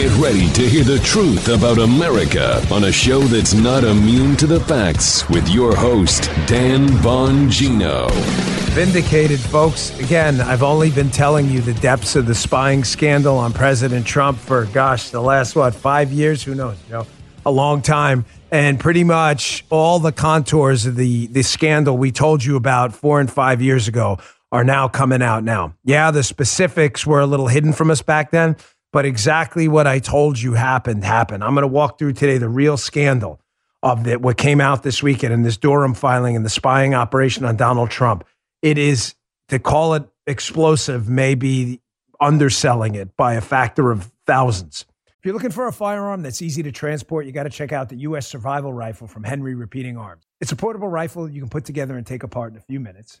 Get ready to hear the truth about America on a show that's not immune to the facts with your host, Dan Bongino. Vindicated, folks. Again, I've only been telling you the depths of the spying scandal on President Trump for, gosh, the last, what, five years? Who knows, Joe? A long time. And pretty much all the contours of the, the scandal we told you about four and five years ago are now coming out now. Yeah, the specifics were a little hidden from us back then, but exactly what I told you happened happened. I'm going to walk through today the real scandal of the, what came out this weekend in this Durham filing and the spying operation on Donald Trump. It is to call it explosive, maybe underselling it by a factor of thousands. If you're looking for a firearm that's easy to transport, you got to check out the U.S. Survival Rifle from Henry Repeating Arms. It's a portable rifle you can put together and take apart in a few minutes.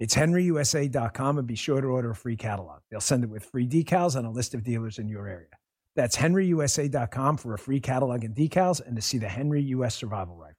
it's henryusa.com and be sure to order a free catalog. They'll send it with free decals and a list of dealers in your area. That's henryusa.com for a free catalog and decals and to see the Henry US Survival Rifle.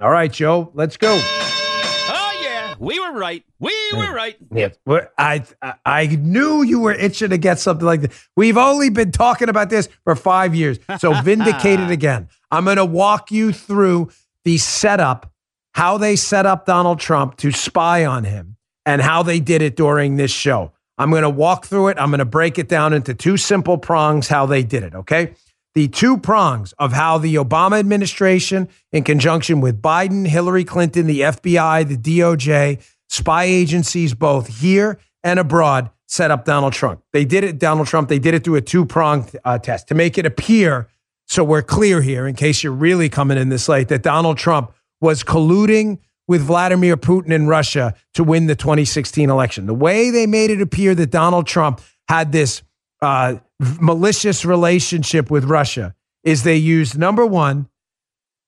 All right, Joe, let's go. Oh yeah, we were right. We were right. Yeah, I I knew you were itching to get something like this. We've only been talking about this for five years, so vindicated again. I'm going to walk you through the setup how they set up Donald Trump to spy on him and how they did it during this show. I'm going to walk through it. I'm going to break it down into two simple prongs how they did it, okay? The two prongs of how the Obama administration, in conjunction with Biden, Hillary Clinton, the FBI, the DOJ, spy agencies both here and abroad, set up Donald Trump. They did it, Donald Trump, they did it through a two prong uh, test to make it appear, so we're clear here, in case you're really coming in this late, that Donald Trump was colluding with Vladimir Putin in Russia to win the 2016 election. The way they made it appear that Donald Trump had this uh, malicious relationship with Russia is they used number one,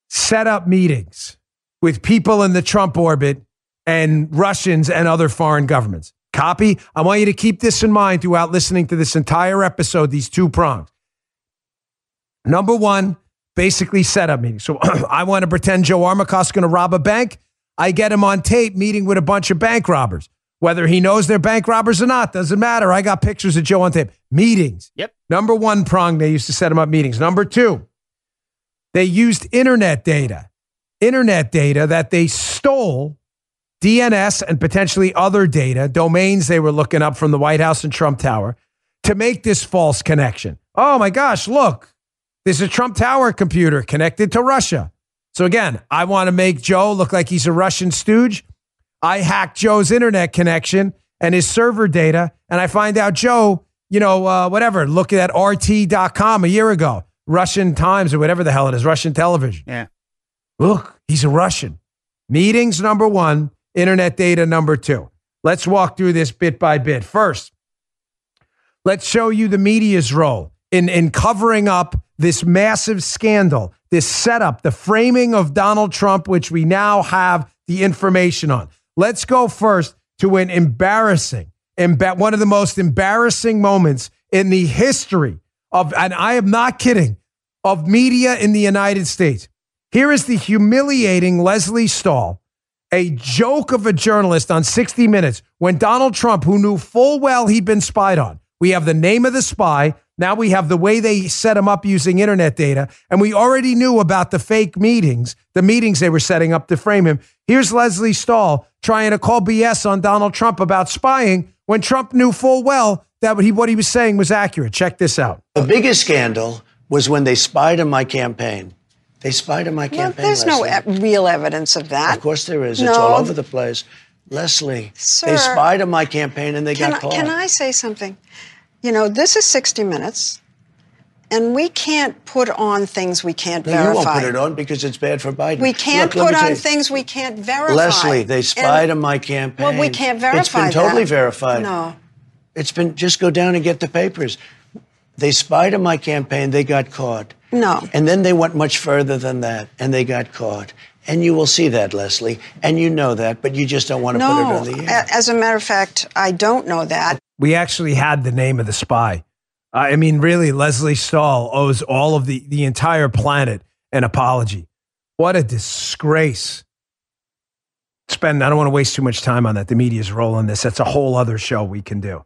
set up meetings with people in the Trump orbit and Russians and other foreign governments. Copy? I want you to keep this in mind throughout listening to this entire episode, these two prongs. Number one, basically setup meeting. So I want to pretend Joe Armacost going to rob a bank. I get him on tape meeting with a bunch of bank robbers. Whether he knows they're bank robbers or not doesn't matter. I got pictures of Joe on tape. Meetings. Yep. Number one prong, they used to set him up meetings. Number two, they used internet data, internet data that they stole, DNS and potentially other data, domains they were looking up from the White House and Trump Tower to make this false connection. Oh my gosh, look, this is a Trump Tower computer connected to Russia. So again, I want to make Joe look like he's a Russian stooge. I hack Joe's internet connection and his server data, and I find out Joe, you know, uh, whatever, looking at RT.com a year ago, Russian Times or whatever the hell it is, Russian television. Yeah. Look, he's a Russian. Meetings number one, internet data number two. Let's walk through this bit by bit. First, let's show you the media's role in, in covering up this massive scandal, this setup, the framing of Donald Trump, which we now have the information on. Let's go first to an embarrassing, emba- one of the most embarrassing moments in the history of, and I am not kidding, of media in the United States. Here is the humiliating Lesley Stahl, a joke of a journalist on 60 Minutes when Donald Trump, who knew full well he'd been spied on, we have the name of the spy, now we have the way they set him up using internet data, and we already knew about the fake meetings, the meetings they were setting up to frame him. Here's Lesley Stahl trying to call BS on Donald Trump about spying when Trump knew full well that what he, what he was saying was accurate. Check this out. The biggest scandal was when they spied on my campaign. They spied on my Well, campaign. there's no e- real evidence of that. Of course there is. No. It's all over the place. Leslie, Sir, they spied on my campaign and they got I, caught. can I say something? You know, this is 60 Minutes, and we can't put on things we can't no, you verify. won't put it on because it's bad for Biden. We can't Look, put on you. things we can't verify. Leslie, they spied And- on my campaign. Well, we can't verify It's been totally that. verified. No. It's been just go down and get the papers. They spied on my campaign. They got caught. No. And then they went much further than that, and they got caught. And you will see that, Leslie, and you know that, but you just don't want to put it on the air. As a matter of fact, I don't know that. We actually had the name of the spy. I mean, really, Lesley Stahl owes all of the, the entire planet an apology. What a disgrace. Spend, I don't want to waste too much time on that. The media's rolling this. That's a whole other show we can do.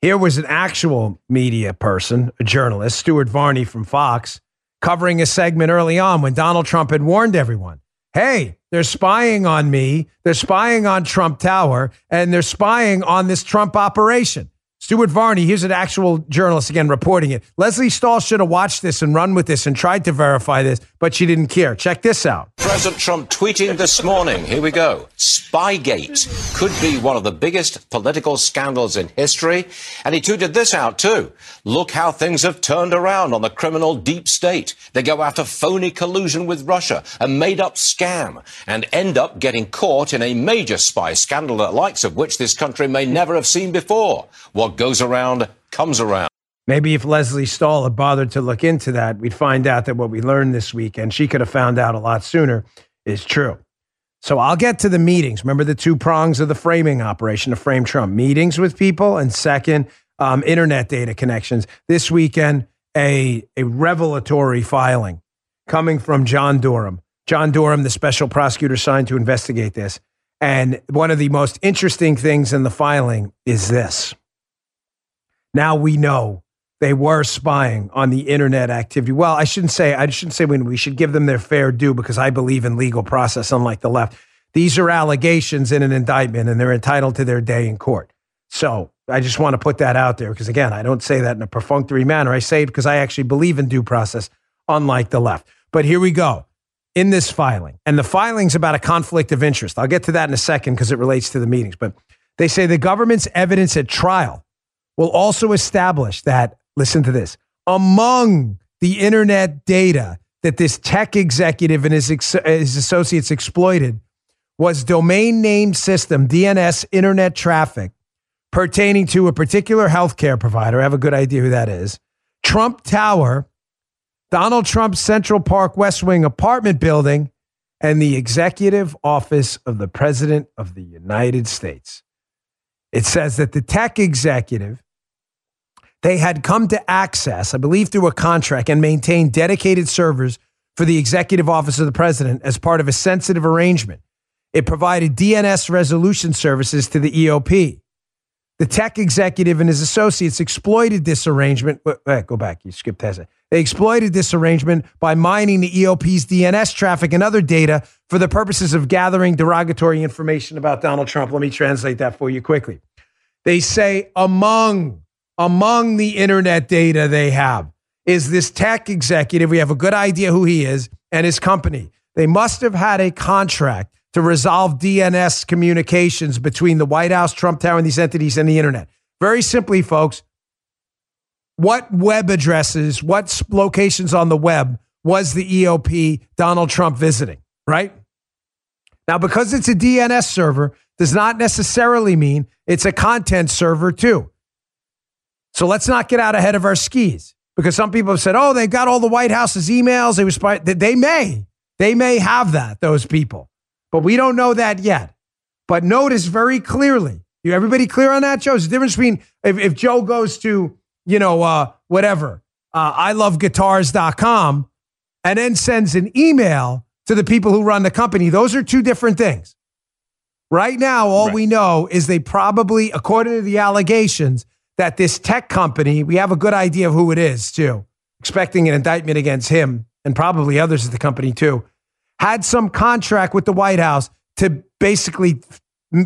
Here was an actual media person, a journalist, Stuart Varney from Fox, covering a segment early on when Donald Trump had warned everyone hey, they're spying on me, they're spying on Trump Tower, and they're spying on this Trump operation. Stuart Varney, here's an actual journalist again reporting it. Lesley Stahl should have watched this and run with this and tried to verify this, but she didn't care. Check this out. President Trump tweeting this morning. Here we go. Spygate could be one of the biggest political scandals in history. And he tweeted this out too. Look how things have turned around on the criminal deep state. They go after phony collusion with Russia, a made up scam, and end up getting caught in a major spy scandal, the likes of which this country may never have seen before. What goes around comes around. Maybe if Lesley Stahl had bothered to look into that, we'd find out that what we learned this week, and she could have found out a lot sooner, is true. So I'll get to the meetings. Remember the two prongs of the framing operation to frame Trump meetings with people, and second, um, internet data connections. This weekend, a, a revelatory filing coming from John Durham. John Durham, the special prosecutor signed to investigate this. And one of the most interesting things in the filing is this. Now we know they were spying on the internet activity. Well, I shouldn't say I shouldn't say when we should give them their fair due because I believe in legal process, unlike the left. These are allegations in an indictment, and they're entitled to their day in court. So I just want to put that out there because again, I don't say that in a perfunctory manner. I say it because I actually believe in due process, unlike the left. But here we go in this filing, and the filing's about a conflict of interest. I'll get to that in a second because it relates to the meetings. But they say the government's evidence at trial will also establish that, listen to this, among the internet data that this tech executive and his, ex- his associates exploited was domain name system, DNS internet traffic pertaining to a particular healthcare provider. I have a good idea who that is. Trump Tower, Donald Trump's Central Park West Wing apartment building, and the executive office of the President of the United States. It says that the tech executive they had come to access, I believe through a contract, and maintain dedicated servers for the executive office of the president as part of a sensitive arrangement. It provided DNS resolution services to the EOP. The tech executive and his associates exploited this arrangement. Wait, wait, eh, go back, you skipped it. They exploited this arrangement by mining the EOP's DNS traffic and other data for the purposes of gathering derogatory information about Donald Trump. Let me translate that for you quickly. They say among among the internet data they have is this tech executive. We have a good idea who he is and his company. They must have had a contract to resolve DNS communications between the White House, Trump Tower, and these entities and the internet. Very simply, folks, what web addresses, what locations on the web was the EOP Donald Trump visiting, right? Now, because it's a DNS server, does not necessarily mean it's a content server, too. So let's not get out ahead of our skis because some people have said, oh, they've got all the White House's emails. They, was, they may. They may have that, those people. But we don't know that yet. But notice very clearly, you everybody clear on that, Joe? There's a difference between if, if Joe goes to, you know, uh, whatever, uh, I love guitars.com and then sends an email to the people who run the company. Those are two different things. Right now, all Right. we know is they probably, according to the allegations, that this tech company, we have a good idea of who it is too, expecting an indictment against him and probably others at the company too, had some contract with the White House to basically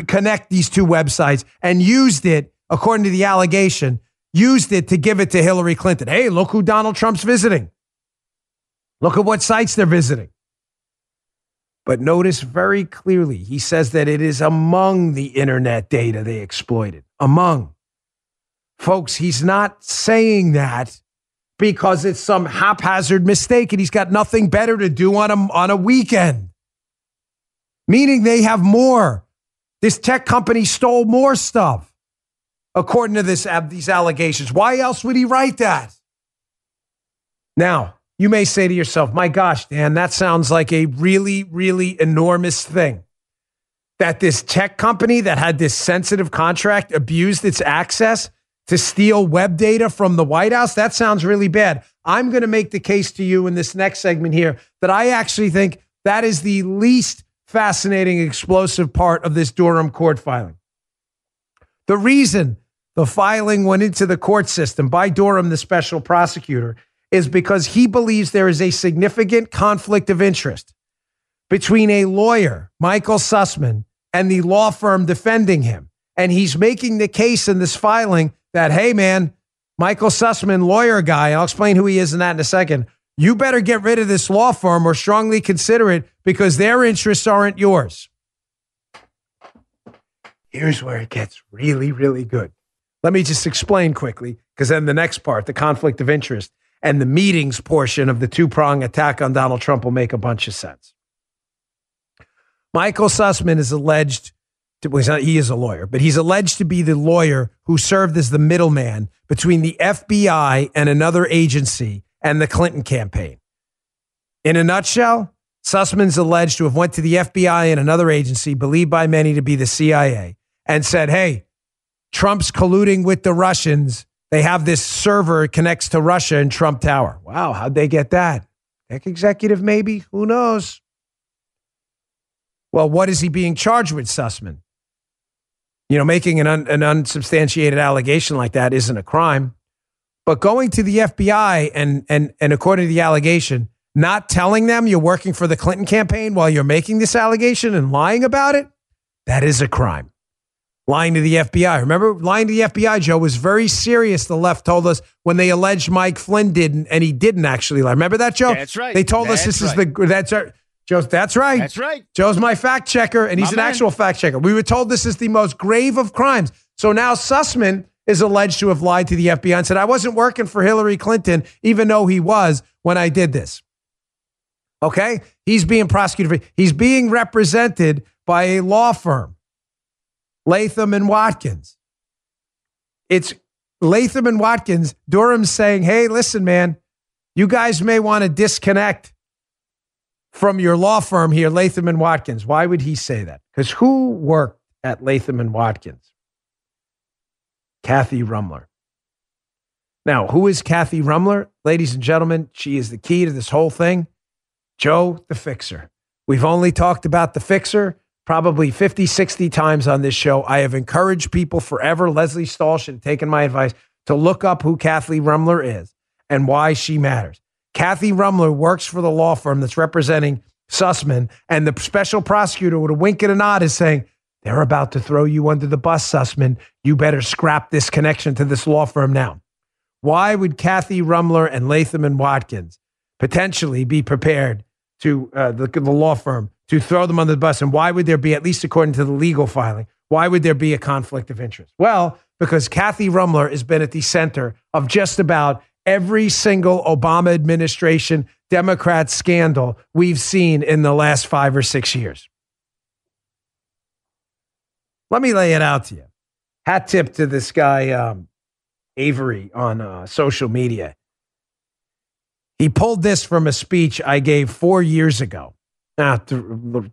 connect these two websites and used it, according to the allegation, used it to give it to Hillary Clinton. Hey, look who Donald Trump's visiting. Look at what sites they're visiting. But notice very clearly, he says that it is among the internet data they exploited. Among. Folks, he's not saying that because it's some haphazard mistake and he's got nothing better to do on a, on a weekend. Meaning they have more. This tech company stole more stuff, according to this, uh, these allegations. Why else would he write that? Now, you may say to yourself, my gosh, Dan, that sounds like a really, really enormous thing. That this tech company that had this sensitive contract abused its access to steal web data from the White House? That sounds really bad. I'm going to make the case to you in this next segment here that I actually think that is the least fascinating, explosive part of this Durham court filing. The reason the filing went into the court system by Durham, the special prosecutor, is because he believes there is a significant conflict of interest between a lawyer, Michael Sussmann, and the law firm defending him. And he's making the case in this filing that, hey, man, Michael Sussmann, lawyer guy, I'll explain who he is in that in a second. You better get rid of this law firm or strongly consider it because their interests aren't yours. Here's where it gets really, really good. Let me just explain quickly because then the next part, the conflict of interest and the meetings portion of the two prong attack on Donald Trump will make a bunch of sense. Michael Sussmann is alleged well, not, he is a lawyer, but he's alleged to be the lawyer who served as the middleman between the FBI and another agency and the Clinton campaign. In a nutshell, Sussmann's alleged to have went to the FBI and another agency, believed by many to be the CIA, and said, "Hey, Trump's colluding with the Russians. They have this server connects to Russia in Trump Tower. Wow, how'd they get that? Tech executive, maybe? Who knows? Well, what is he being charged with, Sussmann? You know, making an, un, an unsubstantiated allegation like that isn't a crime. But going to the FBI and, and, and according to the allegation, not telling them you're working for the Clinton campaign while you're making this allegation and lying about it, that is a crime. Lying to the FBI. Remember, lying to the FBI, Joe, was very serious. The left told us when they alleged Mike Flynn didn't, and he didn't actually lie. Remember that, Joe? That's right. They told us this right. is the that's our Joe. That's right. That's right. Joe's my fact checker, and he's My an man. actual fact checker. We were told this is the most grave of crimes. So now Sussmann is alleged to have lied to the FBI and said, I wasn't working for Hillary Clinton, even though he was when I did this. Okay? He's being prosecuted. For, he's being represented by a law firm, Latham and Watkins. It's Latham and Watkins. Durham's saying, hey, listen, man, you guys may want to disconnect from your law firm here, Latham and Watkins. Why would he say that? Because who worked at Latham and Watkins? Kathy Ruemmler. Now, who is Kathy Ruemmler? Ladies and gentlemen, she is the key to this whole thing. Joe, the fixer. We've only talked about the fixer probably 50, 60 times on this show. I have encouraged people forever. Lesley Stahl should have taken my advice to look up who Kathy Ruemmler is and why she matters. Kathy Ruemmler works for the law firm that's representing Sussmann, and the special prosecutor with a wink and a nod is saying, They're about to throw you under the bus, Sussmann. You better scrap this connection to this law firm now. Why would Kathy Ruemmler and Latham and Watkins potentially be prepared to uh, the, the law firm to throw them under the bus? And why would there be, at least according to the legal filing, why would there be a conflict of interest? Well, because Kathy Ruemmler has been at the center of just about every single Obama administration Democrat scandal we've seen in the last five or six years. Let me lay it out to you. Hat tip to this guy, um, Avery, on uh, social media. He pulled this from a speech I gave four years ago, ah, th-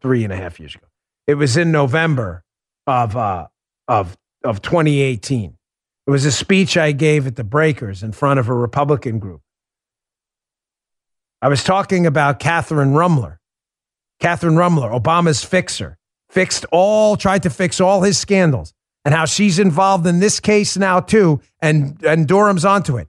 three and a half years ago. It was in November of uh, of of 2018. It was a speech I gave at the Breakers in front of a Republican group. I was talking about Catherine Ruemmler. Catherine Ruemmler, Obama's fixer, fixed all, tried to fix all his scandals, and how she's involved in this case now too, and, and Durham's onto it.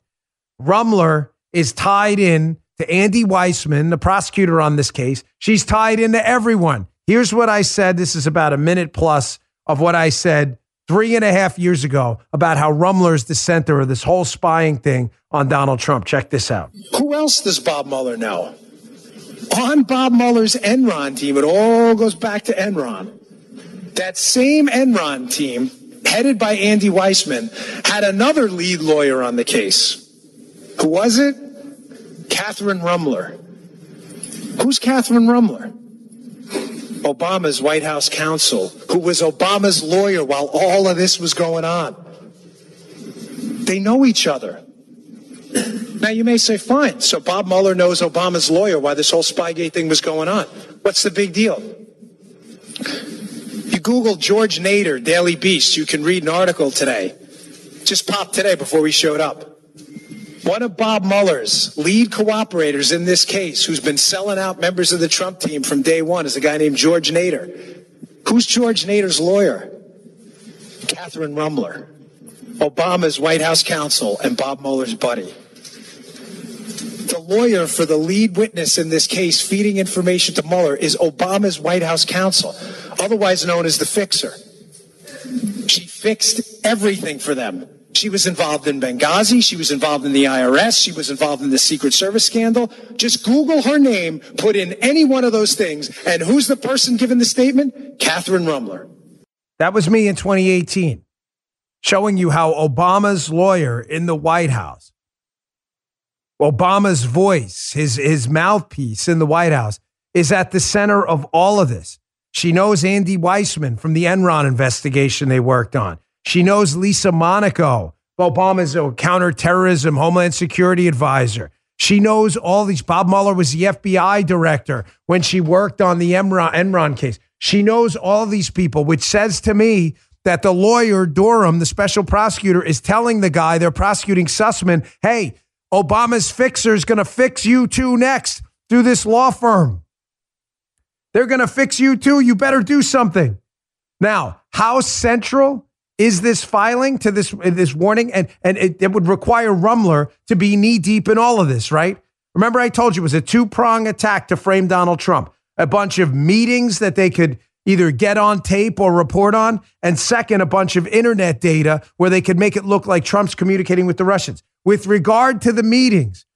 Ruemmler is tied in to Andy Weissmann, the prosecutor on this case. She's tied into everyone. Here's what I said. This is about a minute plus of what I said three and a half years ago about how Ruemmler is the center of this whole spying thing on Donald Trump. Check this out. Who else does Bob Mueller know? On Bob Mueller's Enron team, it all goes back to Enron. That same Enron team, headed by Andy Weissmann, had another lead lawyer on the case. Who was it? Catherine Ruemmler. Who's Catherine Ruemmler? Obama's White House counsel, who was Obama's lawyer while all of this was going on. They know each other. Now you may say, fine. So Bob Mueller knows Obama's lawyer while this whole Spygate thing was going on. What's the big deal? You Google George Nader, Daily Beast. You can read an article today. Just popped today before we showed up. One of Bob Mueller's lead cooperators in this case, who's been selling out members of the Trump team from day one, is a guy named George Nader. Who's George Nader's lawyer? Catherine Ruemmler, Obama's White House counsel and Bob Mueller's buddy. The lawyer for the lead witness in this case feeding information to Mueller is Obama's White House counsel, otherwise known as the fixer. She fixed everything for them. She was involved in Benghazi. She was involved in the IRS. She was involved in the Secret Service scandal. Just Google her name, put in any one of those things, and who's the person giving the statement? Catherine Ruemmler. That was me in 2018, showing you how Obama's lawyer in the White House, Obama's voice, his, his mouthpiece in the White House, is at the center of all of this. She knows Andy Weissmann from the Enron investigation they worked on. She knows Lisa Monaco, Obama's counterterrorism, Homeland Security advisor. She knows all these. Bob Mueller was the FBI director when she worked on the Enron, case. She knows all these people, which says to me that the lawyer, Durham, the special prosecutor, is telling the guy they're prosecuting Sussmann, hey, Obama's fixer is going to fix you too next through this law firm. They're going to fix you too. You better do something. Now, how central is this filing to this this warning? And and it, it would require Ruemmler to be knee deep in all of this, right? Remember, I told you it was a two prong attack to frame Donald Trump. A bunch of meetings that they could either get on tape or report on, and second, a bunch of internet data where they could make it look like Trump's communicating with the Russians. With regard to the meetings,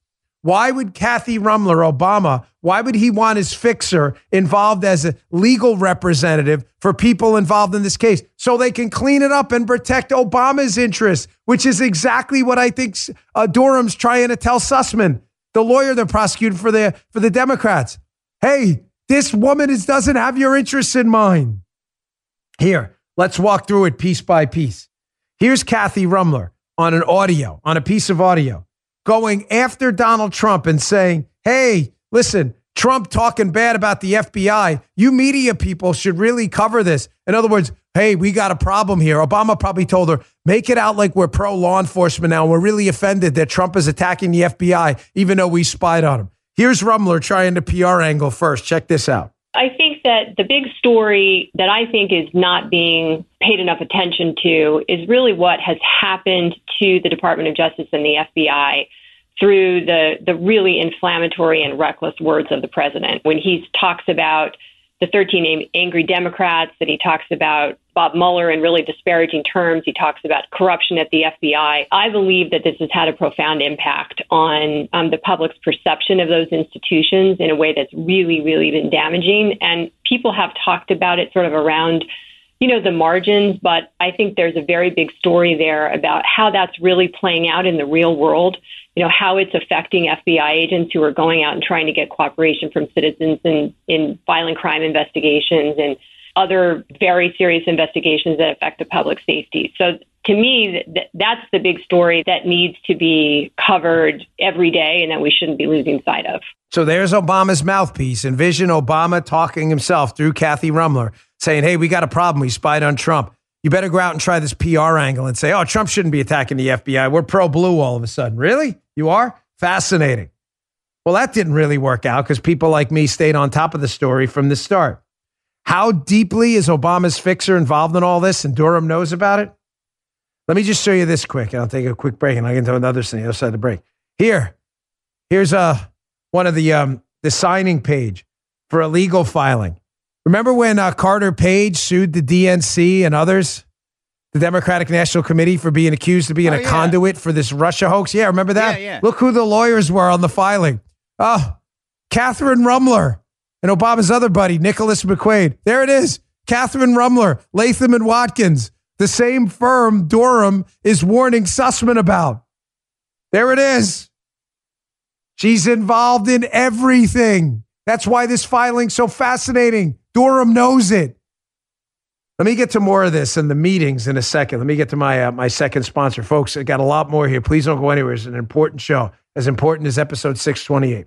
why would Kathy Ruemmler, Obama, why would he want his fixer involved as a legal representative for people involved in this case so they can clean it up and protect Obama's interests, which is exactly what I think uh, Durham's trying to tell Sussmann, the lawyer that prosecuted for the for the Democrats. Hey, this woman is, doesn't have your interests in mind. Here, let's walk through it piece by piece. Here's Kathy Ruemmler on an audio, on a piece of audio going after Donald Trump and saying, hey, listen, Trump talking bad about the FBI. You media people should really cover this. In other words, hey, we got a problem here. Obama probably told her, make it out like we're pro law enforcement now. We're really offended that Trump is attacking the FBI, even though we spied on him. Here's Ruemmler trying the PR angle first. Check this out. I think that the big story that I think is not being paid enough attention to is really what has happened to the Department of Justice and the FBI through the, the really inflammatory and reckless words of the president when he talks about the 13 angry Democrats, that he talks about Bob Mueller in really disparaging terms. He talks about corruption at the FBI. I believe that this has had a profound impact on um, the public's perception of those institutions in a way that's really, really been damaging. And people have talked about it sort of around you know, the margins, but I think there's a very big story there about how that's really playing out in the real world. You know, how it's affecting FBI agents who are going out and trying to get cooperation from citizens in, in violent crime investigations and other very serious investigations that affect the public safety. So to me, th- that's the big story that needs to be covered every day and that we shouldn't be losing sight of. So there's Obama's mouthpiece. Envision Obama talking himself through Kathy Ruemmler saying, hey, we got a problem. We spied on Trump. You better go out and try this PR angle and say, oh, Trump shouldn't be attacking the FBI. We're pro blue all of a sudden. Really? You are? Fascinating. Well, that didn't really work out because people like me stayed on top of the story from the start. How deeply is Obama's fixer involved in all this and Durham knows about it? Let me just show you this quick, and I'll take a quick break, and I'll get into another thing the other side of the break. Here, here's uh, one of the um, the signing page for a legal filing. Remember when uh, Carter Page sued the DNC and others, the Democratic National Committee, for being accused of being oh, a yeah. conduit for this Russia hoax? Yeah, remember that? Yeah, yeah. Look who the lawyers were on the filing. Oh, Catherine Ruemmler and Obama's other buddy, Nicholas McQuaid. There it is. Catherine Ruemmler, Latham and Watkins, the same firm Durham is warning Sussmann about. There it is. She's involved in everything. That's why this filing's so fascinating. Durham knows it. Let me get to more of this in the meetings in a second. Let me get to my uh, my second sponsor, folks. I got a lot more here. Please don't go anywhere. It's an important show, as important as episode 628.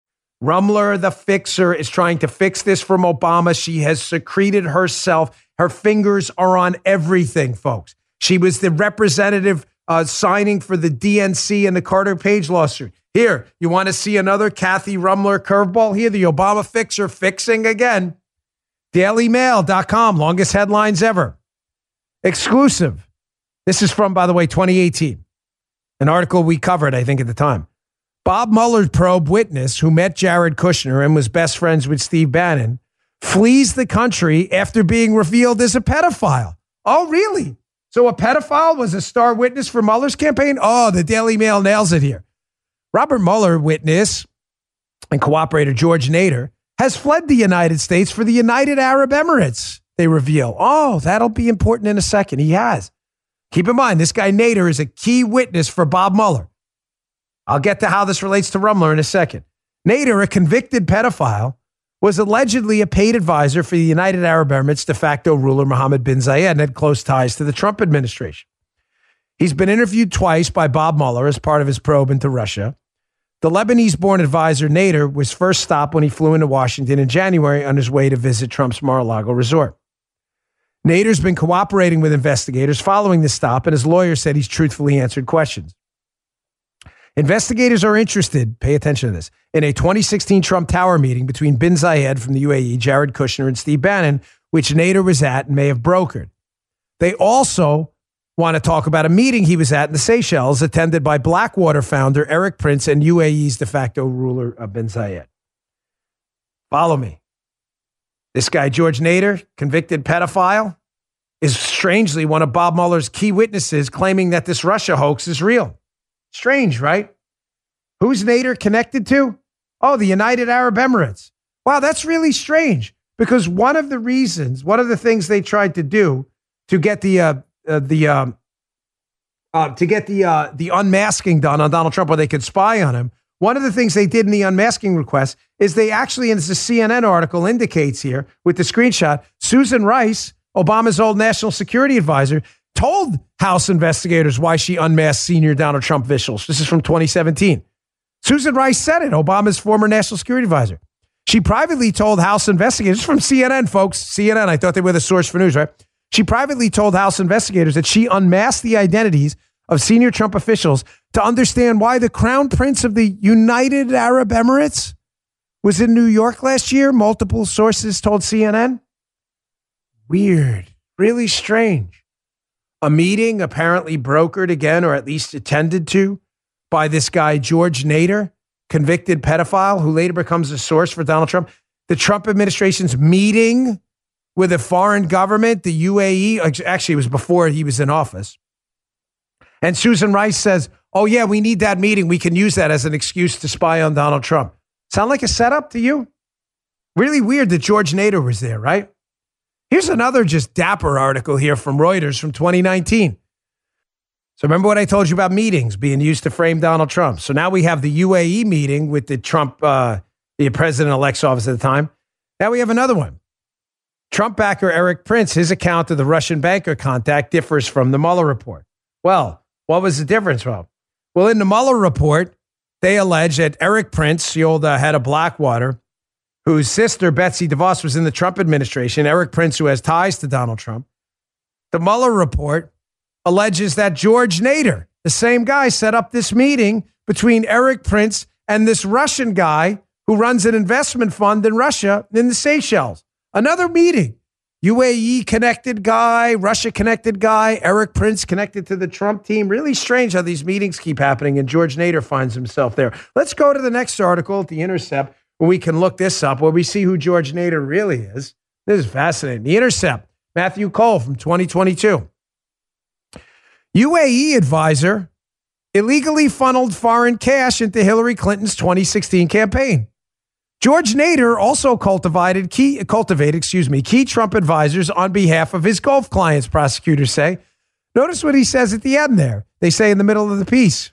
Ruemmler, the fixer, is trying to fix this from Obama. She has secreted herself. Her fingers are on everything, folks. She was the representative uh, signing for the DNC and the Carter Page lawsuit. Here, you want to see another Kathy Ruemmler curveball? Here, the Obama fixer fixing again. DailyMail.com, longest headlines ever. Exclusive. This is from, by the way, 2018, an article we covered, I think, at the time. Bob Mueller's probe witness, who met Jared Kushner and was best friends with Steve Bannon, flees the country after being revealed as a pedophile. Oh, really? So a pedophile was a star witness for Mueller's campaign? Oh, the Daily Mail nails it here. Robert Mueller, witness and cooperator George Nader, has fled the United States for the United Arab Emirates, they reveal. Oh, that'll be important in a second. He has. Keep in mind, this guy Nader is a key witness for Bob Mueller. I'll get to how this relates to Ruemmler in a second. Nader, a convicted pedophile, was allegedly a paid advisor for the United Arab Emirates de facto ruler Mohammed bin Zayed and had close ties to the Trump administration. He's been interviewed twice by Bob Mueller as part of his probe into Russia. The Lebanese born advisor Nader was first stopped when he flew into Washington in January on his way to visit Trump's Mar a Lago resort. Nader's been cooperating with investigators following the stop, and his lawyer said he's truthfully answered questions. Investigators are interested, pay attention to this, in a 2016 Trump Tower meeting between bin Zayed from the UAE, Jared Kushner, and Steve Bannon, which Nader was at and may have brokered. They also want to talk about a meeting he was at in the Seychelles, attended by Blackwater founder Erik Prince and UAE's de facto ruler uh, bin Zayed. Follow me. This guy, George Nader, convicted pedophile, is strangely one of Bob Mueller's key witnesses claiming that this Russia hoax is real. Strange, right? Who's Nader connected to? Oh, the United Arab Emirates. Wow, that's really strange because one of the reasons, one of the things they tried to do to get the uh, uh, the um, uh, to get the uh, the unmasking done on Donald Trump, where they could spy on him. One of the things they did in the unmasking request is they actually, and this a CNN article indicates here with the screenshot, Susan Rice, Obama's old national security advisor, told House investigators why she unmasked senior Donald Trump officials. This is from 2017. Susan Rice said it, Obama's former national security advisor. She privately told House investigators from CNN, folks, CNN, I thought they were the source for news, right? She privately told House investigators that she unmasked the identities of senior Trump officials to understand why the crown prince of the United Arab Emirates was in New York last year. Multiple sources told CNN. Weird, really strange a meeting apparently brokered again, or at least attended to, by this guy, George Nader, convicted pedophile who later becomes a source for Donald Trump. The Trump administration's meeting with a foreign government, the UAE, actually, it was before he was in office. And Susan Rice says, Oh, yeah, we need that meeting. We can use that as an excuse to spy on Donald Trump. Sound like a setup to you? Really weird that George Nader was there, right? Here's another just dapper article here from Reuters from 2019. So remember what I told you about meetings being used to frame Donald Trump. So now we have the UAE meeting with the Trump, uh, the president-elect's office at the time. Now we have another one. Trump backer Erik Prince, his account of the Russian banker contact differs from the Mueller report. Well, what was the difference, Rob? Well, in the Mueller report, they allege that Erik Prince, the old uh, head of Blackwater, whose sister, Betsy DeVos, was in the Trump administration, Erik Prince, who has ties to Donald Trump. The Mueller report alleges that George Nader, the same guy, set up this meeting between Erik Prince and this Russian guy who runs an investment fund in Russia in the Seychelles. Another meeting. UAE connected guy, Russia connected guy, Erik Prince connected to the Trump team. Really strange how these meetings keep happening, and George Nader finds himself there. Let's go to the next article at The Intercept we can look this up where we see who George Nader really is. This is fascinating. The Intercept, Matthew Cole from 2022. UAE advisor illegally funneled foreign cash into Hillary Clinton's 2016 campaign. George Nader also cultivated key cultivated, excuse me, key Trump advisors on behalf of his Gulf clients, prosecutors say. Notice what he says at the end there. They say in the middle of the piece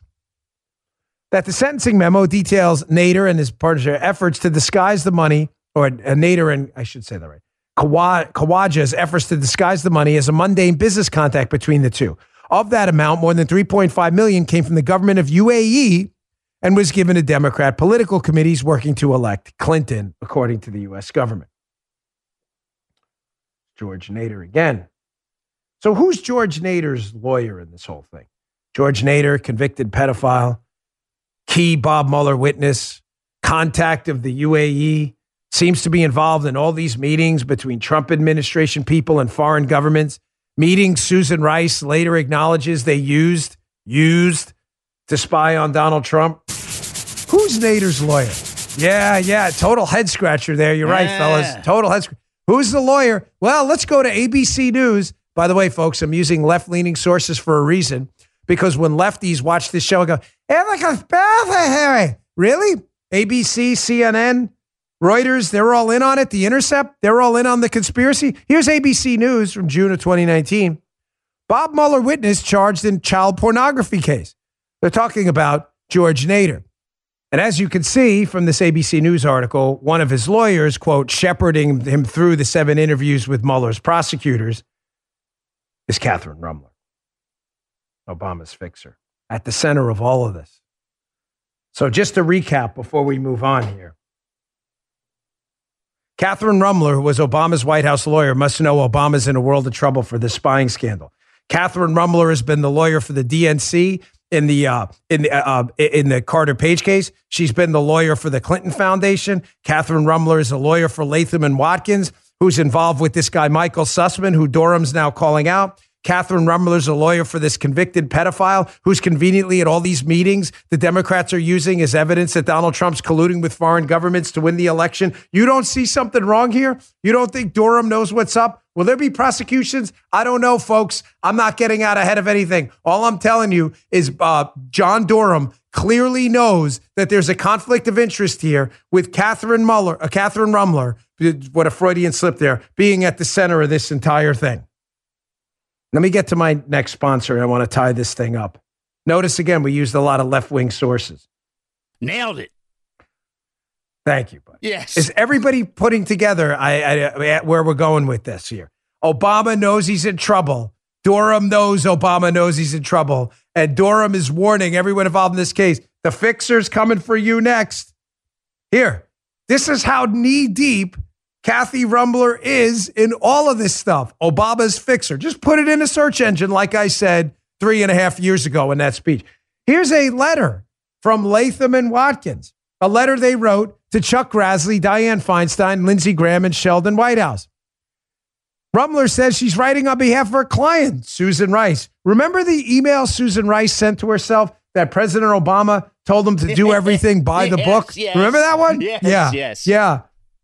that the sentencing memo details Nader and his partner's efforts to disguise the money, or uh, Nader and I should say that right, Khawaja's efforts to disguise the money as a mundane business contact between the two. Of that amount, more than 3.5 million came from the government of UAE and was given to Democrat political committees working to elect Clinton, according to the U.S. government. George Nader again. So, who's George Nader's lawyer in this whole thing? George Nader, convicted pedophile, key Bob Mueller witness, contact of the UAE, seems to be involved in all these meetings between Trump administration people and foreign governments. Meeting Susan Rice later acknowledges they used used to spy on Donald Trump. Who's Nader's lawyer? Yeah, yeah, total head scratcher there. You're right, fellas. Total head scratcher. Who's the lawyer? Well, let's go to ABC News. By the way, folks, I'm using left leaning sources for a reason because when lefties watch this show and go, Erica Harry, really? ABC, CNN, Reuters, they're all in on it. The Intercept, they're all in on the conspiracy. Here's ABC News from June of 2019. Bob Mueller witness charged in child pornography case. They're talking about George Nader. And as you can see from this ABC News article, one of his lawyers, quote, shepherding him through the seven interviews with Mueller's prosecutors is Catherine Ruemmler, Obama's fixer, at the center of all of this. So just to recap before we move on here. Catherine Ruemmler, who was Obama's White House lawyer, must know Obama's in a world of trouble for this spying scandal. Catherine Ruemmler has been the lawyer for the DNC in the uh, in the uh, in the Carter Page case. She's been the lawyer for the Clinton Foundation. Catherine Ruemmler is a lawyer for Latham and Watkins, who's involved with this guy Michael Sussmann, who Durham's now calling out. Catherine is a lawyer for this convicted pedophile who's conveniently at all these meetings the Democrats are using as evidence that Donald Trump's colluding with foreign governments to win the election. You don't see something wrong here? You don't think Durham knows what's up? Will there be prosecutions? I don't know, folks. I'm not getting out ahead of anything. All I'm telling you is uh, John Durham clearly knows that there's a conflict of interest here with Catherine Mueller, uh, Catherine Ruemmler, what a Freudian slip there, being at the center of this entire thing. Let me get to my next sponsor, I want to tie this thing up. Notice again, we used a lot of left wing sources. Nailed it. Thank you, bud. Yes. Is everybody putting together I, I, where we're going with this here? Obama knows he's in trouble. Durham knows Obama knows he's in trouble. And Durham is warning everyone involved in this case the fixer's coming for you next. Here, this is how knee deep Kathy Ruemmler is in all of this stuff. Obama's fixer. Just put it in a search engine, like I said three and a half years ago in that speech. Here's a letter from Latham and Watkins, a letter they wrote to Chuck Grassley, Dianne Feinstein, Lindsey Graham, and Sheldon Whitehouse. Ruemmler says she's writing on behalf of her client, Susan Rice. Remember the email Susan Rice sent to herself that President Obama told him to do everything by the Yes, book? yes. Remember that one? Yes, yeah. yes. Yeah.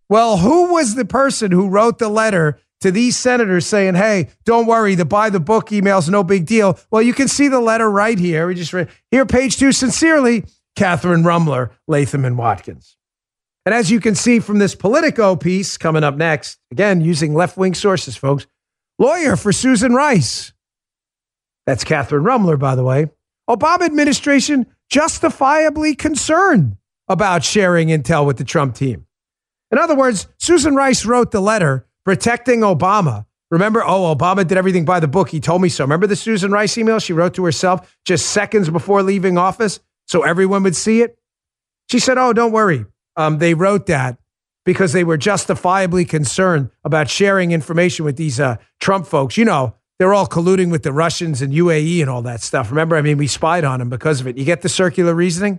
Well, who was the person who wrote the letter to these senators saying, hey, don't worry, the buy the book email's no big deal? Well, you can see the letter right here. We just read here, page two, sincerely, Catherine Ruemmler, Latham and Watkins. And as you can see from this Politico piece coming up next, again, using left wing sources, folks, lawyer for Susan Rice. That's Catherine Ruemmler, by the way. Obama administration justifiably concerned about sharing intel with the Trump team. In other words, Susan Rice wrote the letter protecting Obama. Remember, oh, Obama did everything by the book. He told me so. Remember the Susan Rice email she wrote to herself just seconds before leaving office so everyone would see it? She said, oh, don't worry. Um, they wrote that because they were justifiably concerned about sharing information with these uh, Trump folks. You know, they're all colluding with the Russians and UAE and all that stuff. Remember, I mean, we spied on them because of it. You get the circular reasoning?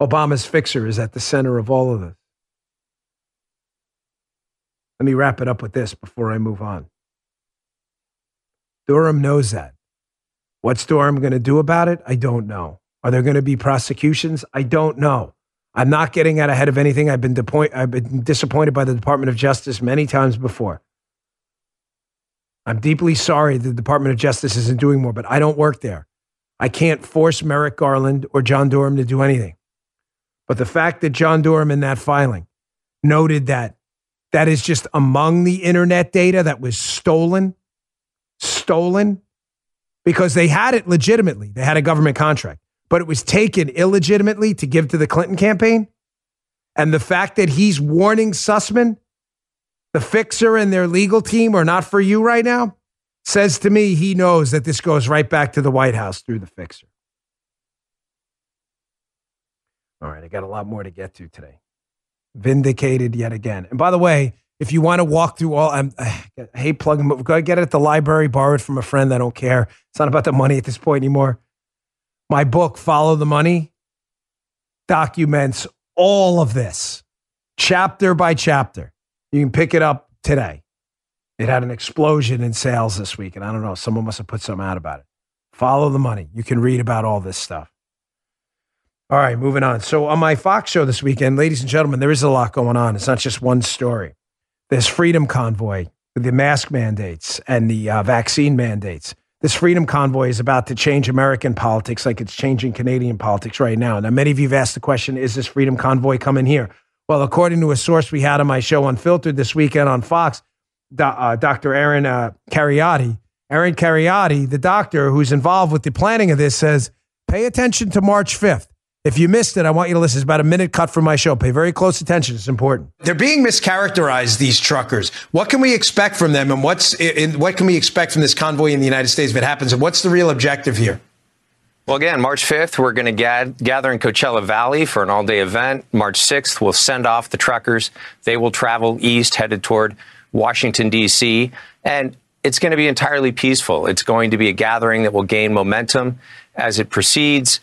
Obama's fixer is at the center of all of this. Let me wrap it up with this before I move on. Durham knows that. What's Durham going to do about it? I don't know. Are there going to be prosecutions? I don't know. I'm not getting out ahead of anything. I've been, depoint- I've been disappointed by the Department of Justice many times before. I'm deeply sorry the Department of Justice isn't doing more, but I don't work there. I can't force Merrick Garland or John Durham to do anything. But the fact that John Durham in that filing noted that that is just among the internet data that was stolen, stolen, because they had it legitimately. They had a government contract, but it was taken illegitimately to give to the Clinton campaign. And the fact that he's warning Sussmann, the fixer and their legal team are not for you right now, says to me he knows that this goes right back to the White House through the fixer. All right, I got a lot more to get to today. Vindicated yet again. And by the way, if you want to walk through all, I'm, I hate plugging, but go get it at the library, borrow it from a friend. I don't care. It's not about the money at this point anymore. My book, Follow the Money, documents all of this, chapter by chapter. You can pick it up today. It had an explosion in sales this week, and I don't know, someone must have put something out about it. Follow the money. You can read about all this stuff. All right, moving on. So, on my Fox show this weekend, ladies and gentlemen, there is a lot going on. It's not just one story. This freedom convoy, the mask mandates and the uh, vaccine mandates. This freedom convoy is about to change American politics like it's changing Canadian politics right now. Now, many of you have asked the question is this freedom convoy coming here? Well, according to a source we had on my show Unfiltered this weekend on Fox, uh, Dr. Aaron uh, Kheriaty, Aaron Kheriaty, the doctor who's involved with the planning of this, says pay attention to March 5th. If you missed it, I want you to listen. It's about a minute cut from my show. Pay very close attention. It's important. They're being mischaracterized, these truckers. What can we expect from them, and what's in, what can we expect from this convoy in the United States if it happens? And what's the real objective here? Well, again, March 5th, we're going to gather in Coachella Valley for an all day event. March 6th, we'll send off the truckers. They will travel east, headed toward Washington, D.C. And it's going to be entirely peaceful. It's going to be a gathering that will gain momentum as it proceeds.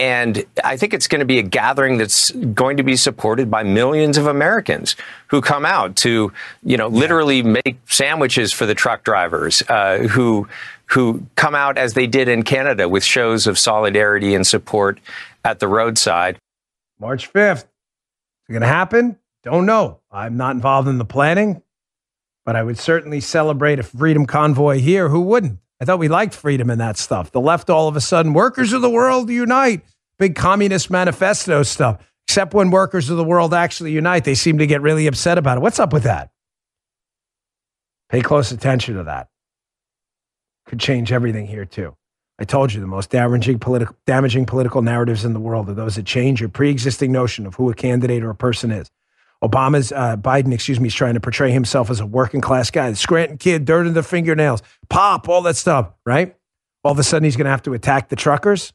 And I think it's going to be a gathering that's going to be supported by millions of Americans who come out to, you know, literally make sandwiches for the truck drivers, uh, who who come out as they did in Canada with shows of solidarity and support at the roadside. March 5th. Is it going to happen? Don't know. I'm not involved in the planning, but I would certainly celebrate a freedom convoy here. Who wouldn't? I thought we liked freedom and that stuff. The left, all of a sudden, workers of the world unite. Big communist manifesto stuff. Except when workers of the world actually unite, they seem to get really upset about it. What's up with that? Pay close attention to that. Could change everything here, too. I told you the most damaging, politi- damaging political narratives in the world are those that change your pre existing notion of who a candidate or a person is. Obama's uh, Biden, excuse me, is trying to portray himself as a working class guy, the Scranton kid, dirt in the fingernails, pop, all that stuff, right? All of a sudden, he's going to have to attack the truckers,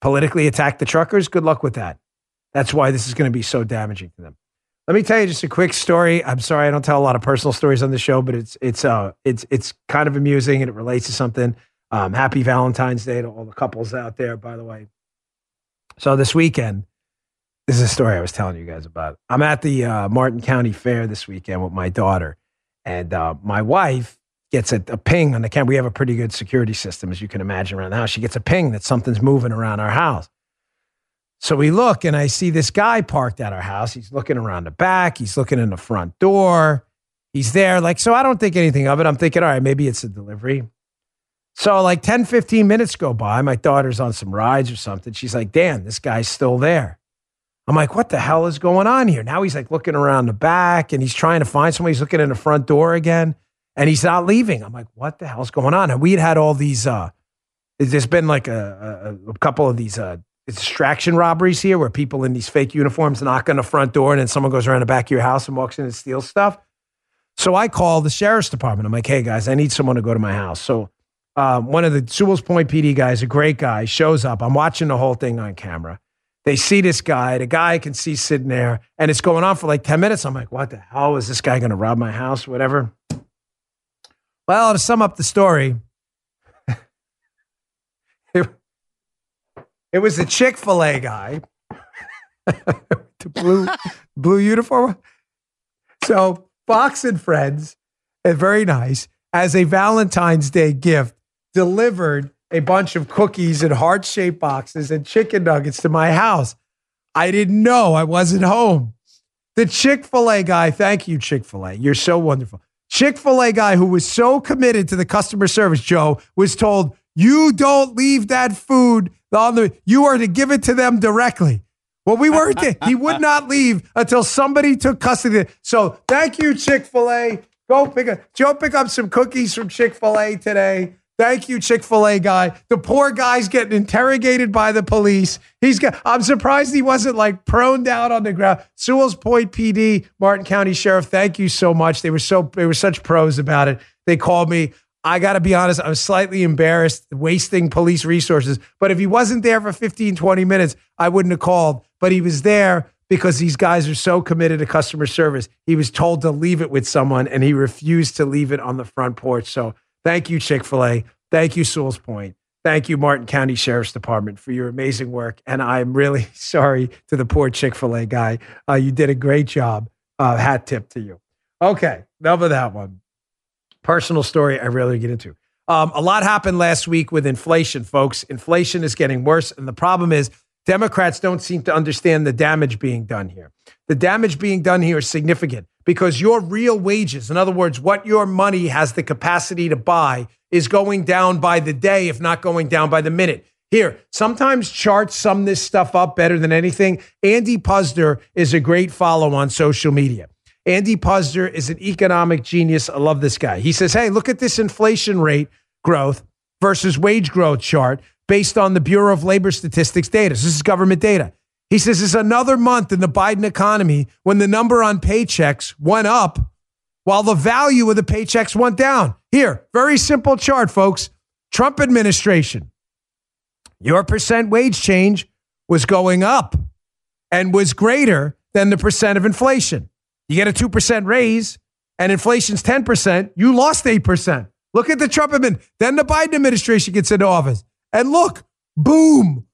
politically attack the truckers. Good luck with that. That's why this is going to be so damaging to them. Let me tell you just a quick story. I'm sorry I don't tell a lot of personal stories on the show, but it's it's uh it's it's kind of amusing and it relates to something. Um, happy Valentine's Day to all the couples out there, by the way. So this weekend, this is a story I was telling you guys about. I'm at the uh, Martin County Fair this weekend with my daughter, and uh, my wife gets a, a, ping on the camera. We have a pretty good security system, as you can imagine, around the house. She gets a ping that something's moving around our house. So we look, and I see this guy parked at our house. He's looking around the back. He's looking in the front door. He's there. Like, so I don't think anything of it. I'm thinking, all right, maybe it's a delivery. So, like 10, 15 minutes go by. My daughter's on some rides or something. She's like, Dan, this guy's still there. I'm like, what the hell is going on here? Now he's like looking around the back and he's trying to find somebody. He's looking in the front door again and he's not leaving. I'm like, what the hell's going on? And we had had all these, uh, there's been like a, a, a couple of these uh, distraction robberies here where people in these fake uniforms knock on the front door and then someone goes around the back of your house and walks in and steals stuff. So I call the sheriff's department. I'm like, hey guys, I need someone to go to my house. So uh, one of the Sewell's Point PD guys, a great guy, shows up. I'm watching the whole thing on camera. They see this guy. The guy can see sitting there, and it's going on for like 10 minutes. I'm like, what the hell? Is this guy going to rob my house? Whatever. Well, to sum up the story, it, it was the Chick fil A guy, the blue, blue uniform. So, Fox and Friends, and very nice, as a Valentine's Day gift, delivered a bunch of cookies in heart shaped boxes and chicken nuggets to my house. I didn't know I wasn't home. The Chick fil A guy, thank you, Chick fil A. You're so wonderful. Chick fil A guy who was so committed to the customer service, Joe, was told, you don't leave that food on the, you are to give it to them directly. Well, we weren't. He would not leave until somebody took custody. So thank you, Chick fil A. Go pick up, Joe, pick up some cookies from Chick fil A today. Thank you, Chick fil A guy. The poor guy's getting interrogated by the police. He's got, I'm surprised he wasn't like prone down on the ground. Sewell's Point PD, Martin County Sheriff, thank you so much. They were so, they were such pros about it. They called me. I got to be honest, I was slightly embarrassed wasting police resources. But if he wasn't there for 15, 20 minutes, I wouldn't have called. But he was there because these guys are so committed to customer service. He was told to leave it with someone and he refused to leave it on the front porch. So Thank you, Chick fil A. Thank you, Sewell's Point. Thank you, Martin County Sheriff's Department, for your amazing work. And I'm really sorry to the poor Chick fil A guy. Uh, you did a great job. Uh, hat tip to you. Okay, enough of that one. Personal story I rarely get into. Um, a lot happened last week with inflation, folks. Inflation is getting worse. And the problem is, Democrats don't seem to understand the damage being done here. The damage being done here is significant because your real wages, in other words, what your money has the capacity to buy, is going down by the day, if not going down by the minute. Here, sometimes charts sum this stuff up better than anything. Andy Puzder is a great follow on social media. Andy Puzder is an economic genius. I love this guy. He says, Hey, look at this inflation rate growth versus wage growth chart based on the Bureau of Labor Statistics data. So this is government data. He says it's another month in the Biden economy when the number on paychecks went up while the value of the paychecks went down. Here, very simple chart, folks. Trump administration, your percent wage change was going up and was greater than the percent of inflation. You get a 2% raise and inflation's 10%, you lost 8%. Look at the Trump administration. Then the Biden administration gets into office. And look, boom,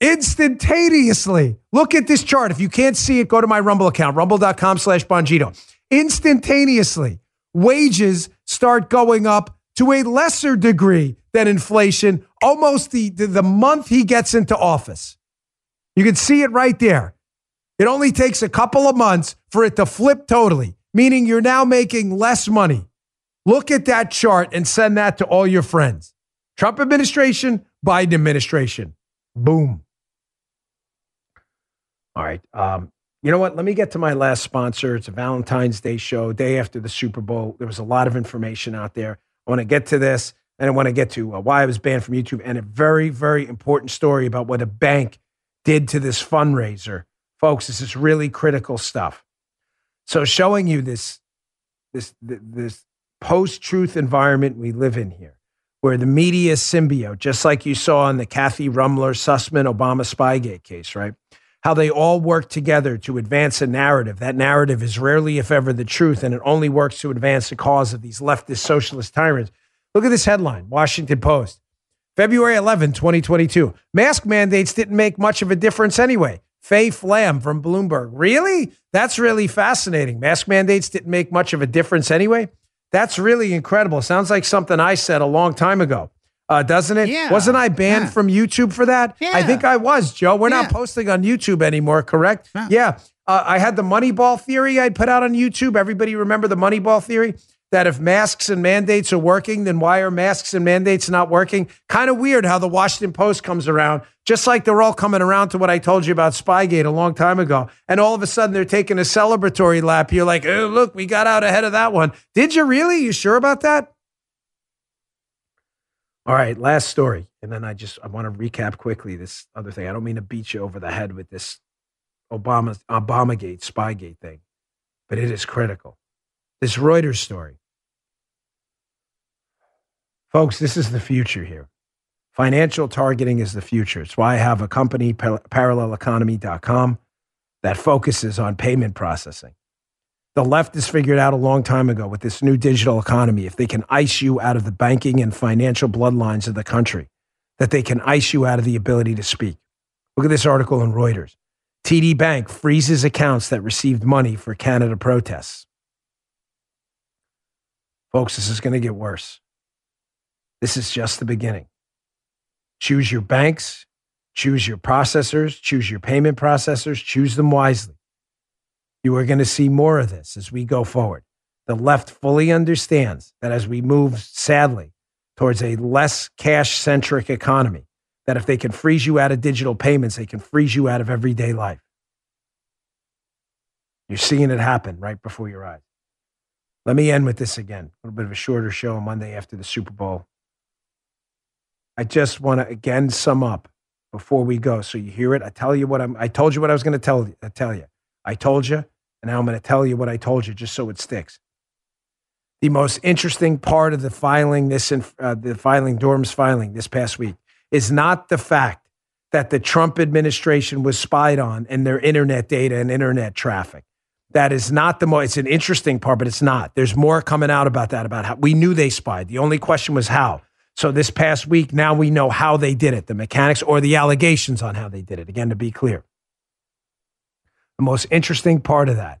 instantaneously. Look at this chart. If you can't see it, go to my Rumble account, rumble.com slash Bongino. Instantaneously, wages start going up to a lesser degree than inflation almost the, the, the month he gets into office. You can see it right there. It only takes a couple of months for it to flip totally, meaning you're now making less money. Look at that chart and send that to all your friends. Trump administration, Biden administration. Boom. All right. Um, you know what? Let me get to my last sponsor. It's a Valentine's Day show, day after the Super Bowl. There was a lot of information out there. I want to get to this, and I want to get to uh, why I was banned from YouTube, and a very, very important story about what a bank did to this fundraiser. Folks, this is really critical stuff. So, showing you this, this, this post-truth environment we live in here, where the media symbiote, just like you saw in the Kathy Ruemmler Sussmann Obama Spygate case, right? How they all work together to advance a narrative. That narrative is rarely, if ever, the truth, and it only works to advance the cause of these leftist socialist tyrants. Look at this headline Washington Post. February 11, 2022. Mask mandates didn't make much of a difference anyway. Faye Flam from Bloomberg. Really? That's really fascinating. Mask mandates didn't make much of a difference anyway. That's really incredible. Sounds like something I said a long time ago uh, doesn't it? Yeah. Wasn't I banned Yeah. from YouTube for that? Yeah. I think I was, Joe. We're not posting on YouTube anymore, correct? Yeah. Yeah. Uh, I had the Moneyball theory I'd put out on YouTube. Everybody remember the Moneyball theory? That if masks and mandates are working, then why are masks and mandates not working? Kind of weird how the Washington Post comes around, just like they're all coming around to what I told you about Spygate a long time ago. And all of a sudden they're taking a celebratory lap. You're like, oh, look, we got out ahead of that one. Did you really? You sure about that? All right, last story. And then I just I want to recap quickly this other thing. I don't mean to beat you over the head with this Obama Obamagate, Spygate thing, but it is critical. This Reuters story. Folks, this is the future here. Financial targeting is the future. It's why I have a company, par- paralleleconomy.com, that focuses on payment processing. The left has figured out a long time ago with this new digital economy if they can ice you out of the banking and financial bloodlines of the country, that they can ice you out of the ability to speak. Look at this article in Reuters. TD Bank freezes accounts that received money for Canada protests. Folks, this is going to get worse. This is just the beginning. Choose your banks, choose your processors, choose your payment processors, choose them wisely. You are going to see more of this as we go forward. The left fully understands that as we move, sadly, towards a less cash centric economy. That if they can freeze you out of digital payments, they can freeze you out of everyday life. You're seeing it happen right before your eyes. Let me end with this again. A little bit of a shorter show Monday after the Super Bowl. I just want to again sum up before we go. So you hear it. I tell you what I'm I told you what I was going to tell tell you. I told you, and now I'm going to tell you what I told you just so it sticks. The most interesting part of the filing this uh, the filing Durham's filing this past week is not the fact that the Trump administration was spied on and their internet data and internet traffic. That is not the most, it's an interesting part, but it's not. There's more coming out about that, about how we knew they spied. The only question was how. So this past week, now we know how they did it, the mechanics or the allegations on how they did it. Again, to be clear. The most interesting part of that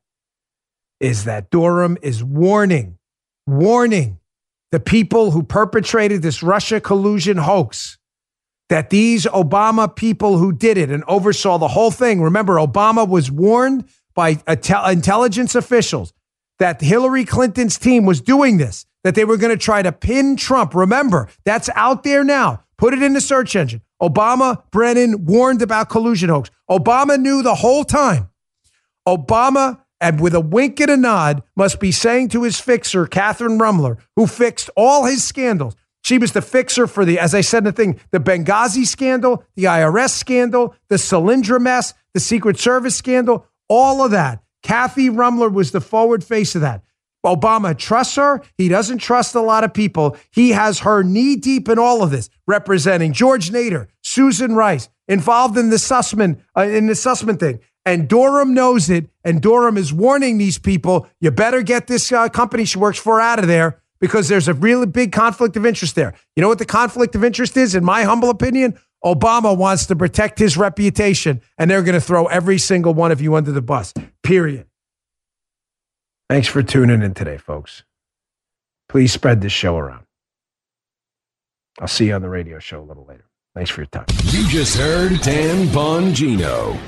is that Durham is warning, warning the people who perpetrated this Russia collusion hoax that these Obama people who did it and oversaw the whole thing. Remember, Obama was warned by intelligence officials that Hillary Clinton's team was doing this, that they were going to try to pin Trump. Remember, that's out there now. Put it in the search engine. Obama, Brennan warned about collusion hoax. Obama knew the whole time. Obama, and with a wink and a nod, must be saying to his fixer, Catherine Ruemmler, who fixed all his scandals. She was the fixer for the, as I said in the thing, the Benghazi scandal, the IRS scandal, the Solyndra mess, the Secret Service scandal, all of that. Kathy Ruemmler was the forward face of that. Obama trusts her. He doesn't trust a lot of people. He has her knee deep in all of this, representing George Nader, Susan Rice, involved in the Sussmann uh, in the Sussmann thing. And Durham knows it, and Durham is warning these people: you better get this uh, company she works for out of there because there's a really big conflict of interest there. You know what the conflict of interest is, in my humble opinion? Obama wants to protect his reputation, and they're going to throw every single one of you under the bus, period. Thanks for tuning in today, folks. Please spread this show around. I'll see you on the radio show a little later. Thanks for your time. You just heard Dan Bongino.